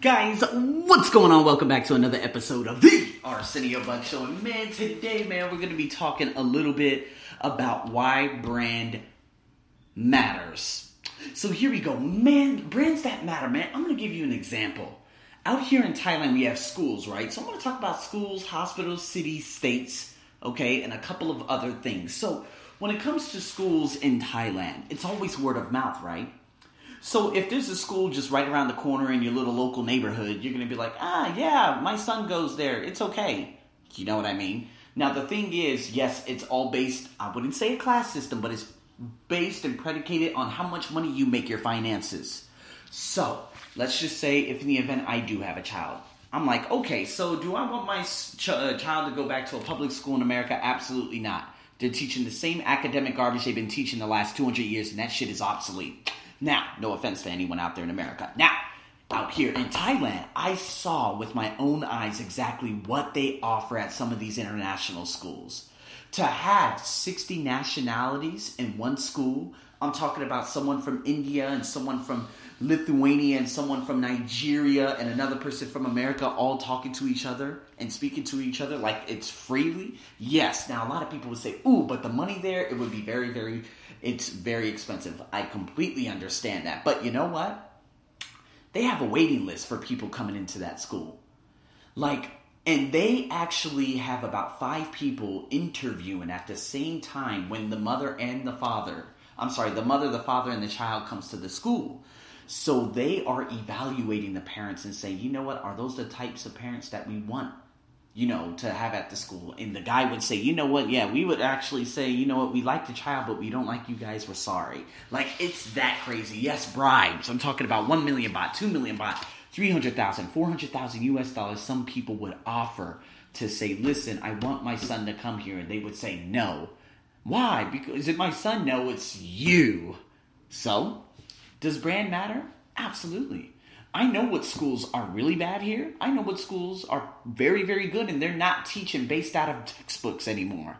Guys, what's going on? Welcome back to another episode of the Arsenio Buck Show. And man, today, man, we're going to be talking a little bit about why brand matters. So here we go. Man, brands that matter, man. I'm going to give you an example. Out here in Thailand, we have schools, right? So I'm going to talk about schools, hospitals, cities, states, okay, and a couple of other things. So when it comes to schools in Thailand, it's always word of mouth, right? So if there's a school just right around the corner in your little local neighborhood, you're going to be like, ah, yeah, my son goes there. It's okay. You know what I mean? Now, the thing is, yes, it's all based, I wouldn't say a class system, but it's based and predicated on how much money you make your finances. So, let's just say if in the event I do have a child, I'm like, okay, so do I want my ch- uh, child to go back to a public school in America? Absolutely not. They're teaching the same academic garbage they've been teaching the last 200 years, and that shit is obsolete. Now, no offense to anyone out there in America. Now, out here in Thailand, I saw with my own eyes exactly what they offer at some of these international schools. To have 60 nationalities in one school, I'm talking about someone from India and someone from Lithuania and someone from Nigeria and another person from America all talking to each other and speaking to each other like it's freely. Yes, now a lot of people would say, ooh, but the money there, it would be very, very, it's very expensive. I completely understand that. But you know what? They have a waiting list for people coming into that school. Like, and they actually have about five people interviewing at the same time when the mother and the father, I'm sorry, the mother, the father, and the child comes to the school. So they are evaluating the parents and say, you know what, are those the types of parents that we want, you know, to have at the school? And the guy would say, you know what, yeah, we would actually say, you know what, we like the child, but we don't like you guys, we're sorry. Like, it's that crazy. Yes, bribes. I'm talking about 1 million baht, 2 million baht, 300,000, 400,000 US dollars some people would offer to say, listen, I want my son to come here. And they would say, no. Why? Because is it my son? No, it's you. So, does brand matter? Absolutely. I know what schools are really bad here. I know what schools are very, very good, and they're not teaching based out of textbooks anymore.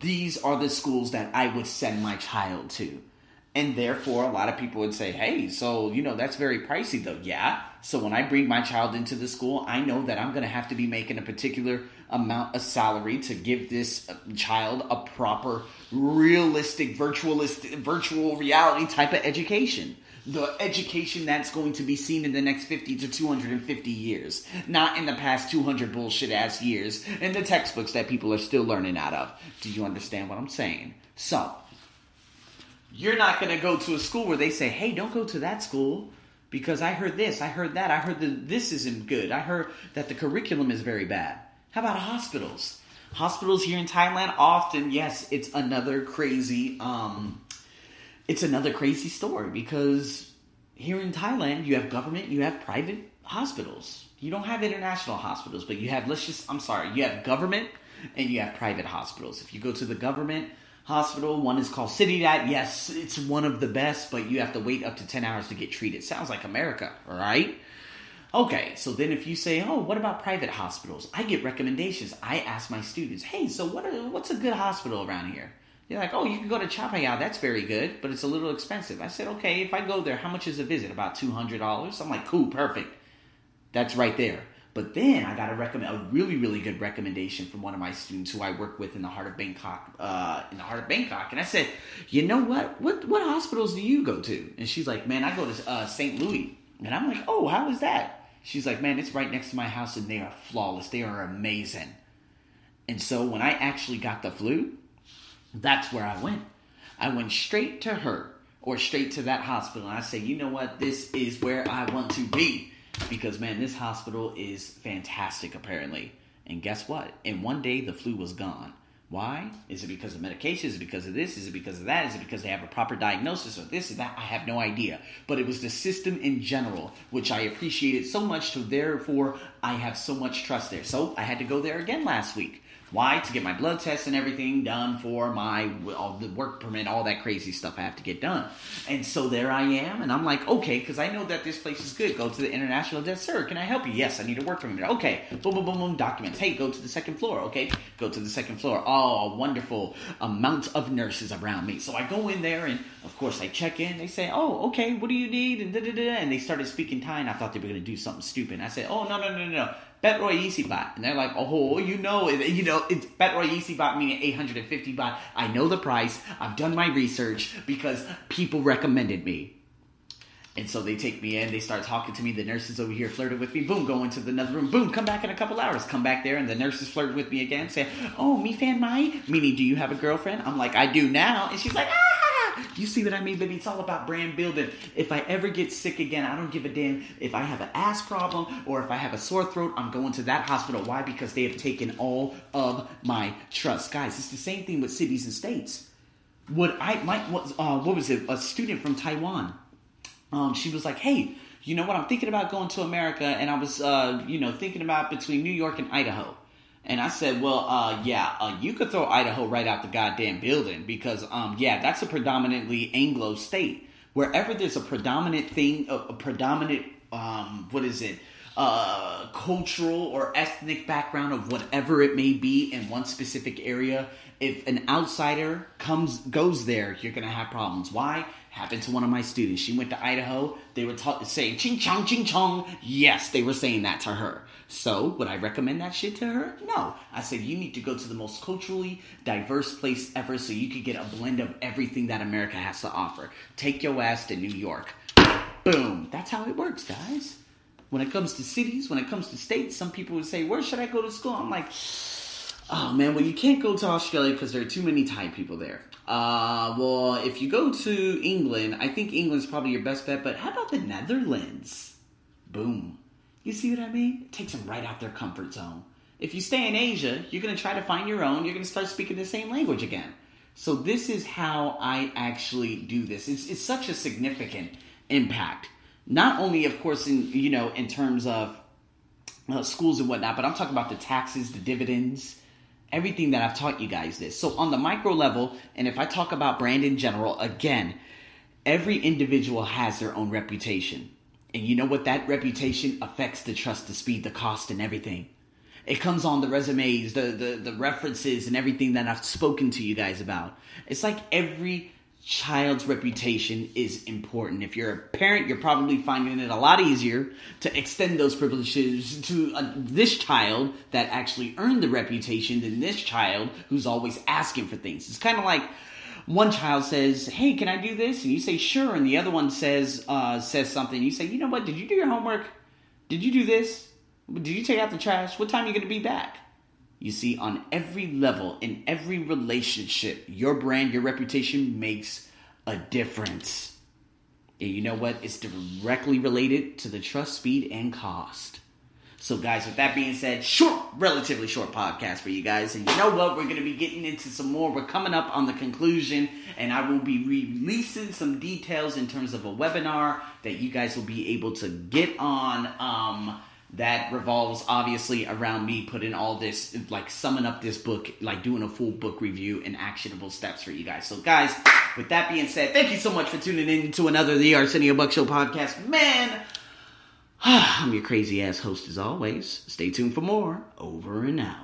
These are the schools that I would send my child to. And therefore, a lot of people would say, hey, so, you know, that's very pricey though. Yeah. So when I bring my child into the school, I know that I'm going to have to be making a particular amount of salary to give this uh, child a proper, realistic, virtualistic, virtual reality type of education. The education that's going to be seen in the next 50 to 250 years, not in the past 200 bullshit ass years in the textbooks that people are still learning out of. Do you understand what I'm saying? So, you're not going to go to a school where they say, hey, don't go to that school because I heard this, I heard that, I heard that this isn't good, I heard that the curriculum is very bad. How about hospitals? Hospitals here in Thailand often, yes, it's another crazy, um, it's another crazy story because here in Thailand you have government, you have private hospitals. You don't have international hospitals, but you have, let's just, I'm sorry, you have government and you have private hospitals. If you go to the government, hospital. One is called Siriraj. Yes, it's one of the best, but you have to wait up to 10 hours to get treated. Sounds like America, right? Okay, so then if you say, oh, what about private hospitals? I get recommendations. I ask my students, hey, so what are, what's a good hospital around here? They're like, oh, you can go to Chapayao. That's very good, but it's a little expensive. I said, okay, if I go there, how much is a visit? About $200? I'm like, cool, perfect. That's right there. But then I got a recommend a really really good recommendation from one of my students who I work with in the heart of Bangkok, uh, in the heart of Bangkok, and I said, you know what? What what hospitals do you go to? And she's like, man, I go to uh, St. Louis, and I'm like, oh, how is that? She's like, man, it's right next to my house, and they are flawless. They are amazing. And so when I actually got the flu, that's where I went. I went straight to her or straight to that hospital. And I say, you know what? This is where I want to be because man, this hospital is fantastic apparently. And guess what? In one day, the flu was gone. Why? Is it because of medication? Is it because of this? Is it because of that? Is it because they have a proper diagnosis or this or that? I have no idea. But it was the system in general, which I appreciated so much, so therefore I have so much trust there. So I had to go there again last week. Why? To get my blood tests and everything done for my all the work permit, all that crazy stuff I have to get done. And so there I am, and I'm like, okay, because I know that this place is good. Go to the international desk, sir. Can I help you? Yes, I need a work permit. Okay, boom, boom, boom, boom. Documents. Hey, go to the second floor. Okay, go to the second floor. Oh, wonderful amount of nurses around me. So I go in there, and of course I check in. They say, oh, okay, what do you need? And da da da. And they started speaking Thai, and I thought they were gonna do something stupid. I said, oh no no no no no. Easy Bot. And they're like, oh, you know, you know, it's Betroy Easy Bot meaning 850 bot. I know the price. I've done my research because people recommended me. And so they take me in, they start talking to me. The nurses over here flirted with me. Boom, go into the another room. Boom, come back in a couple hours. Come back there, and the nurses flirt with me again, say, Oh, me fan my? Meaning, do you have a girlfriend? I'm like, I do now. And she's like, Ah! You see what I mean, baby? It's all about brand building. If I ever get sick again, I don't give a damn if I have an ass problem or if I have a sore throat. I'm going to that hospital. Why? Because they have taken all of my trust, guys. It's the same thing with cities and states. What I might what, uh, what was it? A student from Taiwan. Um, she was like, "Hey, you know what? I'm thinking about going to America, and I was, uh, you know, thinking about between New York and Idaho." And I said, well, uh, yeah, uh, you could throw Idaho right out the goddamn building because, um, yeah, that's a predominantly Anglo state. Wherever there's a predominant thing, a, a predominant, um, what is it, uh, cultural or ethnic background of whatever it may be in one specific area, if an outsider comes goes there, you're gonna have problems. Why? Happened to one of my students. She went to Idaho. They were ta- saying ching chong ching chong. Yes, they were saying that to her. So, would I recommend that shit to her? No. I said, you need to go to the most culturally diverse place ever so you could get a blend of everything that America has to offer. Take your ass to New York. Boom. That's how it works, guys. When it comes to cities, when it comes to states, some people would say, where should I go to school? I'm like, oh man, well, you can't go to Australia because there are too many Thai people there. Uh, well, if you go to England, I think England's probably your best bet, but how about the Netherlands? Boom. You see what I mean? It takes them right out their comfort zone. If you stay in Asia, you're going to try to find your own. You're going to start speaking the same language again. So this is how I actually do this. It's, it's such a significant impact. Not only, of course, in you know in terms of uh, schools and whatnot, but I'm talking about the taxes, the dividends, everything that I've taught you guys this. So on the micro level, and if I talk about brand in general, again, every individual has their own reputation. And you know what? That reputation affects the trust, the speed, the cost, and everything. It comes on the resumes, the, the, the references, and everything that I've spoken to you guys about. It's like every child's reputation is important. If you're a parent, you're probably finding it a lot easier to extend those privileges to uh, this child that actually earned the reputation than this child who's always asking for things. It's kind of like one child says, "Hey, can I do this?" and you say, "Sure," and the other one says uh, says something. You say, "You know what? Did you do your homework? Did you do this? Did you take out the trash? What time are you going to be back?" You see, on every level, in every relationship, your brand, your reputation makes a difference. And you know what? It's directly related to the trust, speed, and cost. So, guys, with that being said, short, relatively short podcast for you guys. And you know what? We're going to be getting into some more. We're coming up on the conclusion, and I will be releasing some details in terms of a webinar that you guys will be able to get on. Um, that revolves obviously around me putting all this, like summing up this book, like doing a full book review and actionable steps for you guys. So, guys, with that being said, thank you so much for tuning in to another The Arsenio Buck Show podcast. Man, I'm your crazy ass host as always. Stay tuned for more. Over and out.